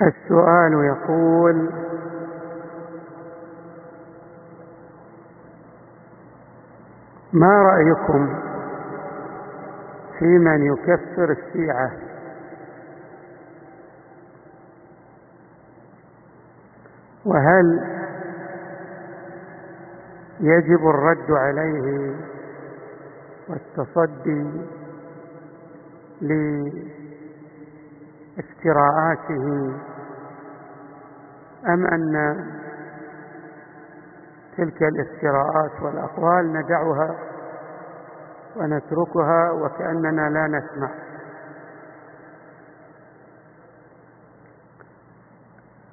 السؤال يقول ما رأيكم في من يكفر الشيعة؟ وهل يجب الرد عليه والتصدي لافتراءاته أم أن تلك الافتراءات والأقوال ندعها ونتركها وكأننا لا نسمع؟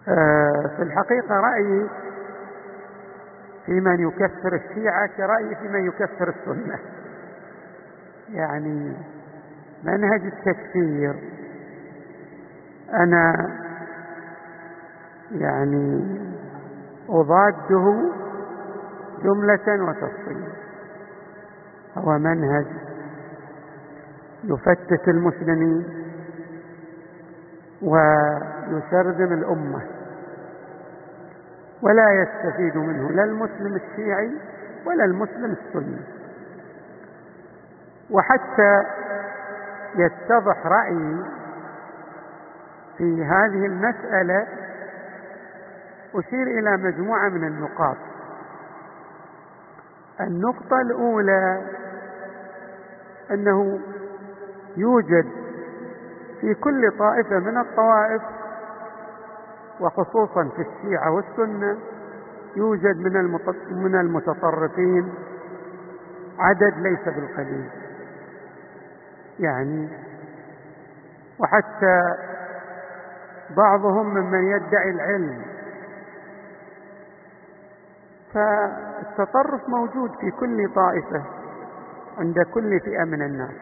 آه، في الحقيقة رأيي في من يكفر الشيعة كرأيي في من يكفر السنة. يعني منهج التكفير. أنا يعني أضاده جملة وتفصيلا. هو منهج يفتت المسلمين ويشرذم الأمة ولا يستفيد منه لا المسلم الشيعي ولا المسلم السني. وحتى يتضح رأيي في هذه المسألة أشير إلى مجموعة من النقاط. النقطة الأولى أنه يوجد في كل طائفة من الطوائف وخصوصا في الشيعة والسنة يوجد من من المتطرفين عدد ليس بالقليل. يعني وحتى بعضهم ممن يدعي العلم فالتطرف موجود في كل طائفة عند كل فئة من الناس.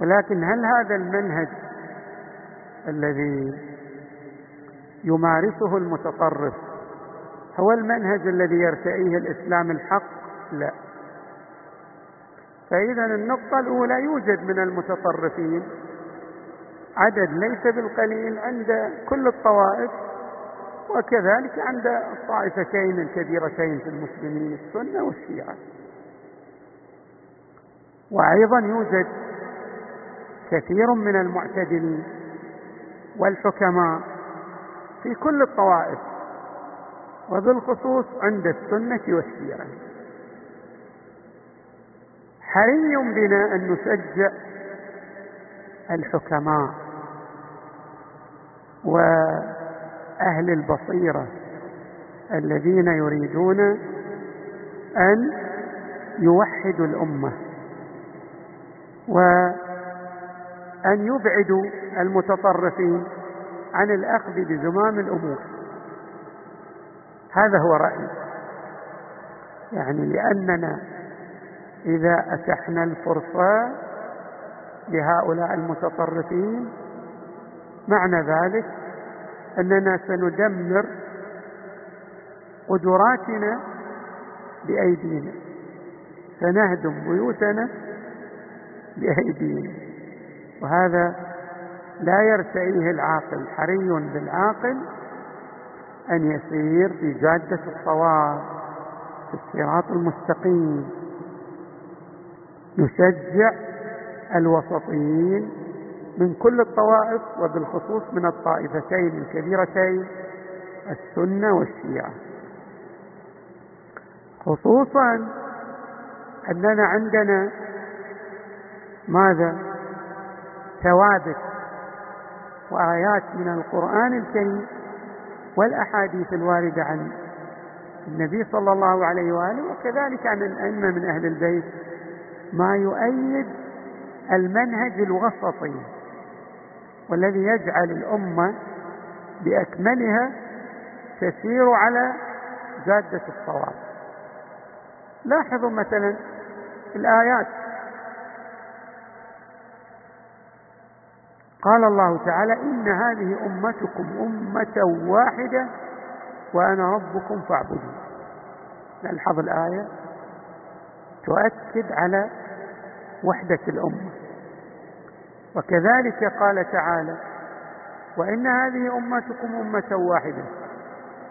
ولكن هل هذا المنهج الذي يمارسه المتطرف هو المنهج الذي يرتئيه الإسلام الحق؟ لا. فإذا النقطة الأولى يوجد من المتطرفين عدد ليس بالقليل عند كل الطوائف وكذلك عند الطائفتين الكبيرتين في المسلمين السنة والشيعة. وأيضا يوجد كثير من المعتدلين والحكماء في كل الطوائف وبالخصوص عند السنة والشيعة. حري بنا أن نشجع الحكماء وأهل البصيرة الذين يريدون أن يوحدوا الأمة وأن يبعدوا المتطرفين عن الأخذ بزمام الأمور. هذا هو رأيي. يعني لأننا إذا أتحنا الفرصة لهؤلاء المتطرفين معنى ذلك أننا سندمر قدراتنا بأيدينا. سنهدم بيوتنا بأيدينا. وهذا لا يرتئيه العاقل. حري بالعاقل أن يسير في جادة الصواب في الصراط المستقيم. نشجع الوسطيين من كل الطوائف وبالخصوص من الطائفتين الكبيرتين السنة والشيعة. خصوصا أننا عندنا ماذا؟ ثوابت وآيات من القرآن الكريم والأحاديث الواردة عن النبي صلى الله عليه وآله وكذلك عن الأئمة من أهل البيت ما يؤيد المنهج الوسطي والذي يجعل الأمة بأكملها تسير على جادة الصواب. لاحظوا مثلا الآيات. قال الله تعالى إن هذه أمتكم أمة واحدة وأنا ربكم فاعبدون. نلحظ الآية تؤكد على وحدة الأمة. وكذلك قال تعالى وإن هذه أمتكم أمة واحدة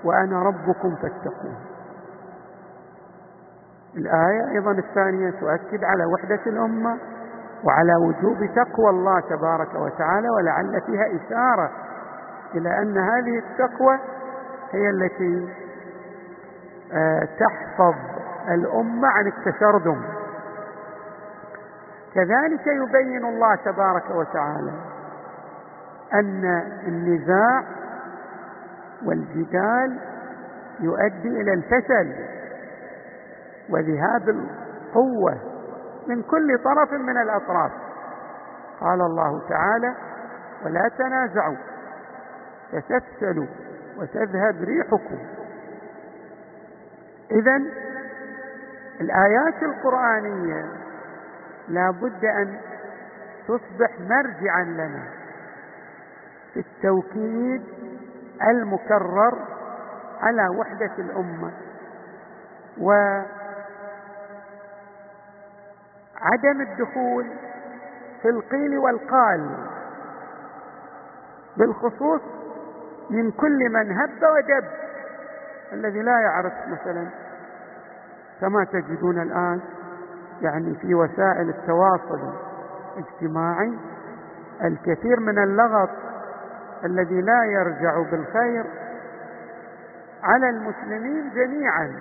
وأنا ربكم فاتقون. الآية أيضا الثانية تؤكد على وحدة الأمة وعلى وجوب تقوى الله تبارك وتعالى ولعل فيها إشارة إلى أن هذه التقوى هي التي آه، تحفظ الأمة عن التشرذم كذلك يبين الله تبارك وتعالى أن النزاع والجدال يؤدي إلى الفشل وذهاب القوة من كل طرف من الأطراف. قال الله تعالى ولا تنازعوا فتفشلوا وتذهب ريحكم. إذا الآيات القرآنية لا بد أن تصبح مرجعا لنا في التوكيد المكرر على وحدة الأمة. وعدم الدخول في القيل والقال بالخصوص من كل من هب ودب الذي لا يعرف مثلا كما تجدون الآن. يعني في وسائل التواصل الاجتماعي الكثير من اللغط الذي لا يرجع بالخير على المسلمين جميعا.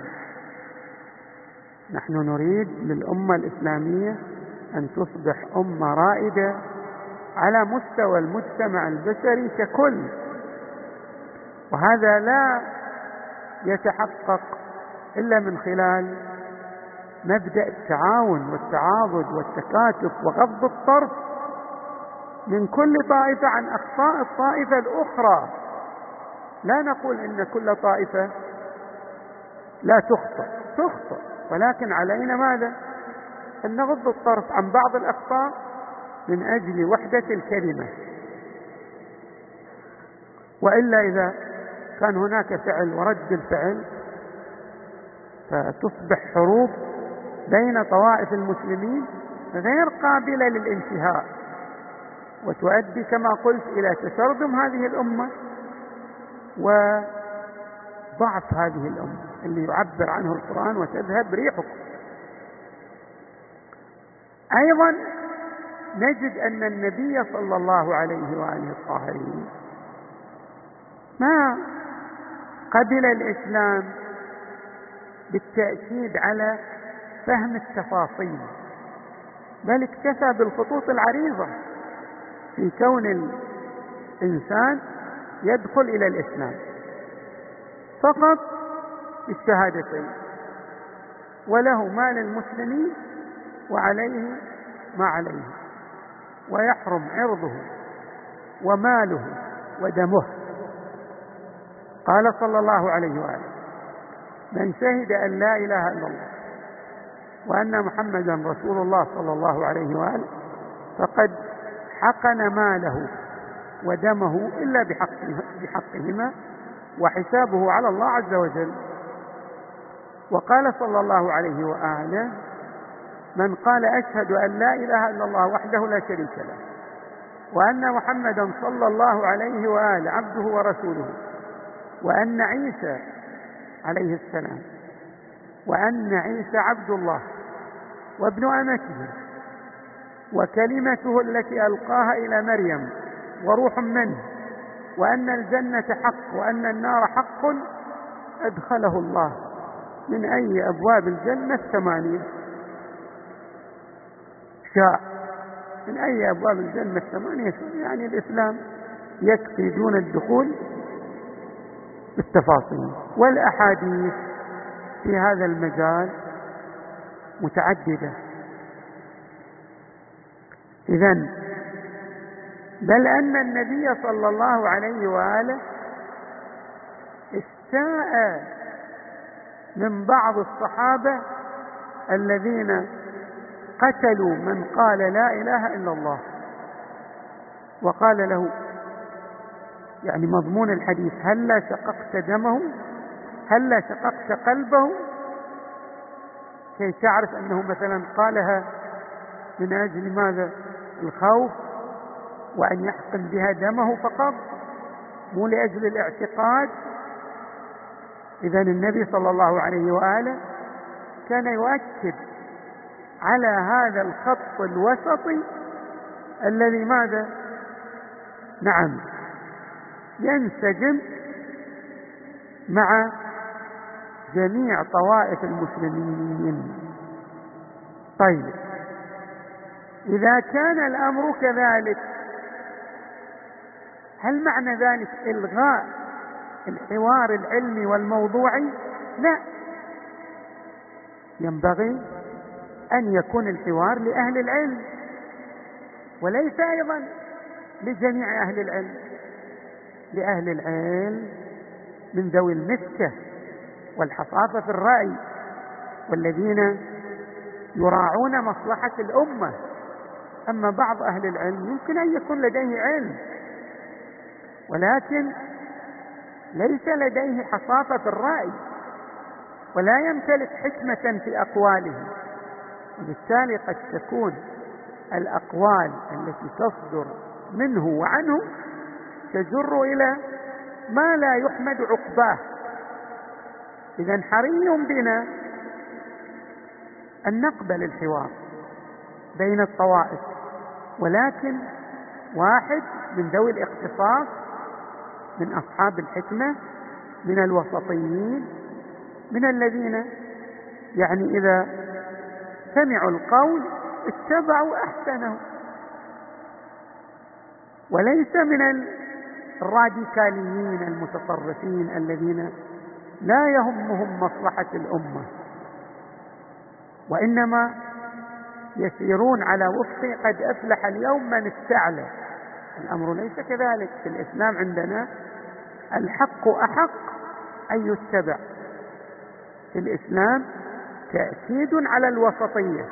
نحن نريد للأمة الإسلامية أن تصبح أمة رائدة على مستوى المجتمع البشري ككل وهذا لا يتحقق إلا من خلال مبدأ التعاون والتعاضد والتكاتف وغض الطرف من كل طائفة عن أخطاء الطائفة الأخرى. لا نقول إن كل طائفة لا تخطئ تخطئ ولكن علينا ماذا؟ أن نغض الطرف عن بعض الأخطاء من أجل وحدة الكلمة. وإلا إذا كان هناك فعل ورد الفعل فتصبح حروب بين طوائف المسلمين غير قابلة للانتهاء. وتؤدي كما قلت إلى تشرذم هذه الأمة وضعف هذه الأمة اللي يعبر عنه القرآن وتذهب ريحكم. أيضا نجد أن النبي صلى الله عليه وآله الطاهرين ما قبل الإسلام بالتأكيد على فهم التفاصيل بل اكتفى بالخطوط العريضة في كون الإنسان يدخل إلى الإسلام. فقط الشهادتين وله ما للمسلمين وعليه ما عليه ويحرم عرضه وماله ودمه. قال صلى الله عليه وآله من شهد أن لا إله إلا الله وأن محمدا رسول الله صلى الله عليه وآله فقد حقن ماله ودمه إلا بحقه بحقهما وحسابه على الله عز وجل. وقال صلى الله عليه وآله من قال أشهد أن لا إله إلا الله وحده لا شريك له وأن محمدا صلى الله عليه وآله عبده ورسوله وأن عيسى عليه السلام وأن عيسى عبد الله وابن أمته وكلمته التي ألقاها إلى مريم وروح منه وأن الجنة حق وأن النار حق أدخله الله من أي أبواب الجنة الثمانية. شاء من أي أبواب الجنة الثمانية يعني الإسلام؟ يكفي دون الدخول بالتفاصيل. والأحاديث في هذا المجال متعددة. إذا بل أن النبي صلى الله عليه وآله استاء من بعض الصحابة الذين قتلوا من قال لا إله إلا الله وقال له يعني مضمون الحديث هلا شققت دمه هلا شققت قلبه كي تعرف أنه مثلا قالها من أجل ماذا؟ الخوف وأن يحقن بها دمه فقط مو لأجل الاعتقاد. إذا النبي صلى الله عليه وآله كان يؤكد على هذا الخط الوسطي الذي ماذا؟ نعم ينسجم مع جميع طوائف المسلمين. طيب. إذا كان الأمر كذلك هل معنى ذلك إلغاء الحوار العلمي والموضوعي؟ لا. ينبغي أن يكون الحوار لأهل العلم وليس أيضا لجميع أهل العلم. لأهل العلم من ذوي المسكة والحصافة في الرأي والذين يراعون مصلحة الأمة. أما بعض أهل العلم يمكن أن يكون لديه علم ولكن ليس لديه حصافة الرأي ولا يمتلك حكمة في أقواله. وبالتالي قد تكون الأقوال التي تصدر منه وعنه تجر إلى ما لا يحمد عقباه. إذا حري بنا أن نقبل الحوار بين الطوائف ولكن واحد من ذوي الاختصاص من أصحاب الحكمة من الوسطيين من الذين يعني إذا سمعوا القول اتبعوا أحسنه. وليس من الراديكاليين المتطرفين الذين لا يهمهم مصلحة الأمة وإنما يسيرون على وفق قد أفلح اليوم من استعلى. الأمر ليس كذلك في الإسلام عندنا الحق أحق أن يتبع. في الإسلام تأكيد على الوسطية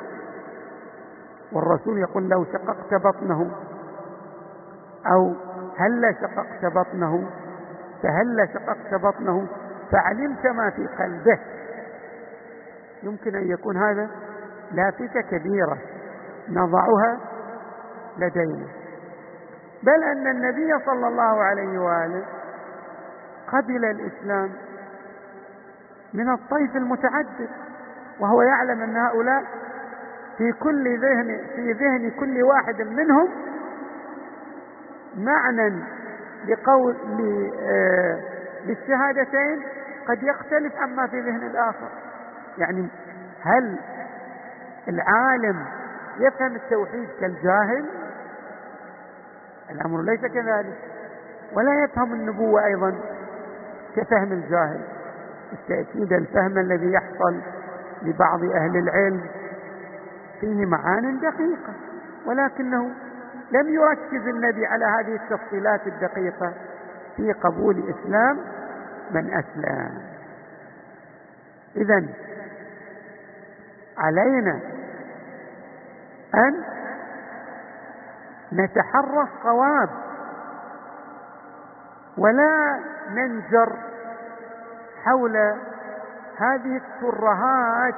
والرسول يقول لو شققت بطنه أو هل شققت بطنه فهل شققت بطنه فعلمت ما في قلبه. يمكن أن يكون هذا لافتة كبيرة نضعها لدينا. بل أن النبي صلى الله عليه وآله قبل الإسلام من الطيف المتعدد وهو يعلم أن هؤلاء في كل ذهن في ذهن كل واحد منهم معنى لقول آه، للشهادتين قد يختلف عما في ذهن الآخر. يعني هل العالم يفهم التوحيد كالجاهل؟ الأمر ليس كذلك. ولا يفهم النبوة أيضا كفهم الجاهل. بالتأكيد الفهم الذي يحصل لبعض أهل العلم فيه معان دقيقة ولكنه لم يركز النبي على هذه التفصيلات الدقيقة في قبول إسلام من أسلم. إذا علينا أن نتحرى الصواب ولا ننجر حول هذه الترهات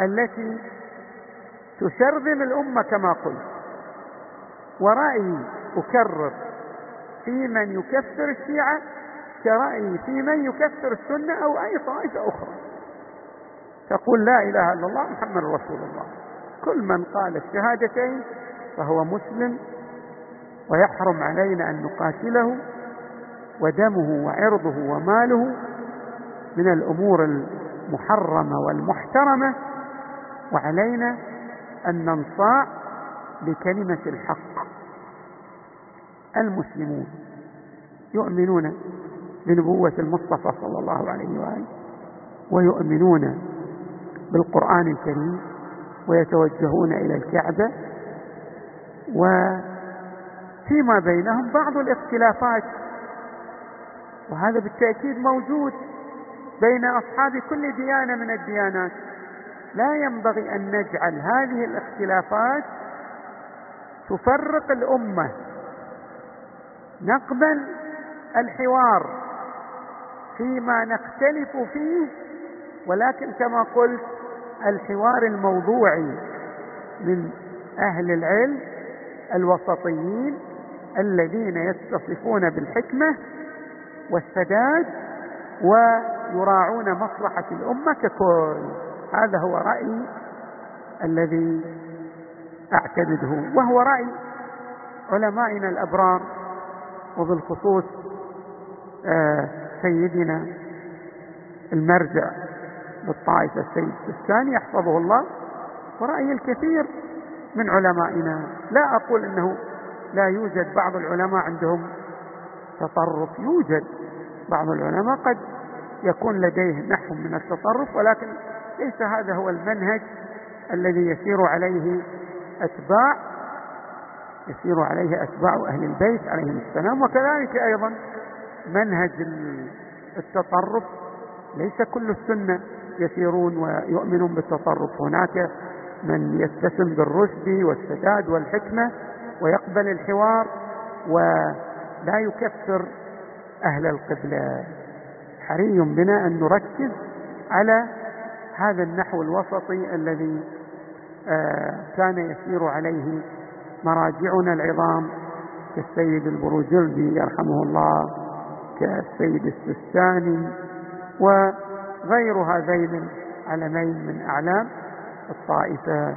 التي تشرذم الأمة كما قلت. ورأيي أكرر في من يكفر الشيعة كرأيي في من يكفر السنة أو أي طائفة أخرى. تقول لا إله إلا الله محمد رسول الله. كل من قال الشهادتين فهو مسلم ويحرم علينا أن نقاتله ودمه وعرضه وماله من الأمور المحرمة والمحترمة وعلينا أن ننصاع لكلمة الحق. المسلمون يؤمنون بنبوة المصطفى صلى الله عليه وآله ويؤمنون بالقرآن الكريم ويتوجهون إلى الكعبة وفيما بينهم بعض الاختلافات. وهذا بالتأكيد موجود بين أصحاب كل ديانة من الديانات. لا ينبغي أن نجعل هذه الاختلافات تفرق الأمة. نقبل الحوار. فيما نختلف فيه ولكن كما قلت الحوار الموضوعي من أهل العلم الوسطيين الذين يتصفون بالحكمة والسداد ويراعون مصلحة الأمة ككل. هذا هو رأيي الذي أعتمده وهو رأي علمائنا الأبرار وبالخصوص آه، سيدنا المرجع للطائفة السيد السيستاني يحفظه الله ورأي الكثير من علمائنا. لا أقول أنه لا يوجد بعض العلماء عندهم تطرف. يوجد بعض العلماء قد يكون لديه نحو من التطرف ولكن ليس هذا هو المنهج الذي يسير عليه أتباع يسير عليه أتباع أهل البيت عليهم السلام وكذلك أيضا منهج التطرف ليس كل السنة يسيرون ويؤمنون بالتطرف. هناك من يتسم بالرشد والسداد والحكمة ويقبل الحوار ولا يكفر أهل القبلة. حري بنا أن نركز على هذا النحو الوسطي الذي آه، كان يسير عليه مراجعنا العظام كالسيد البروجردي يرحمه الله. كالسيد السستاني وغير هذين العلمين من أعلام الطائفة